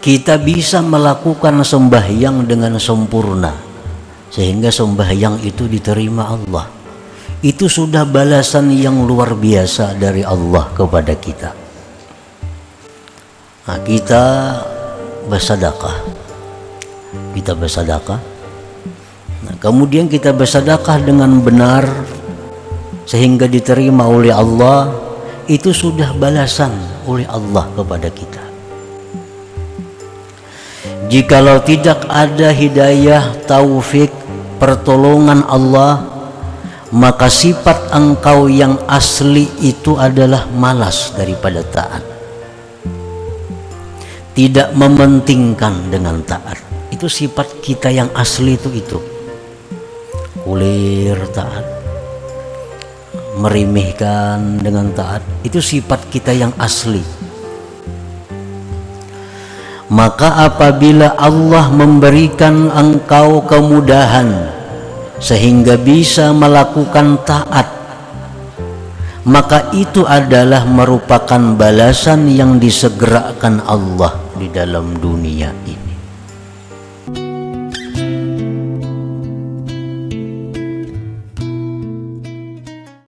kita bisa melakukan sembahyang dengan sempurna sehingga sembahyang itu diterima Allah. Itu sudah balasan yang luar biasa dari Allah kepada kita. Nah, kita bersedekah. Kita bersedekah. Nah, kemudian kita bersedekah dengan benar sehingga diterima oleh Allah. Itu sudah balasan oleh Allah kepada kita jikalau tidak ada hidayah taufik pertolongan Allah maka sifat engkau yang asli itu adalah malas daripada taat. Tidak mementingkan dengan taat. Itu sifat kita yang asli itu itu. Kulir taat. Merimihkan dengan taat. Itu sifat kita yang asli maka apabila Allah memberikan engkau kemudahan sehingga bisa melakukan taat maka itu adalah merupakan balasan yang disegerakan Allah di dalam dunia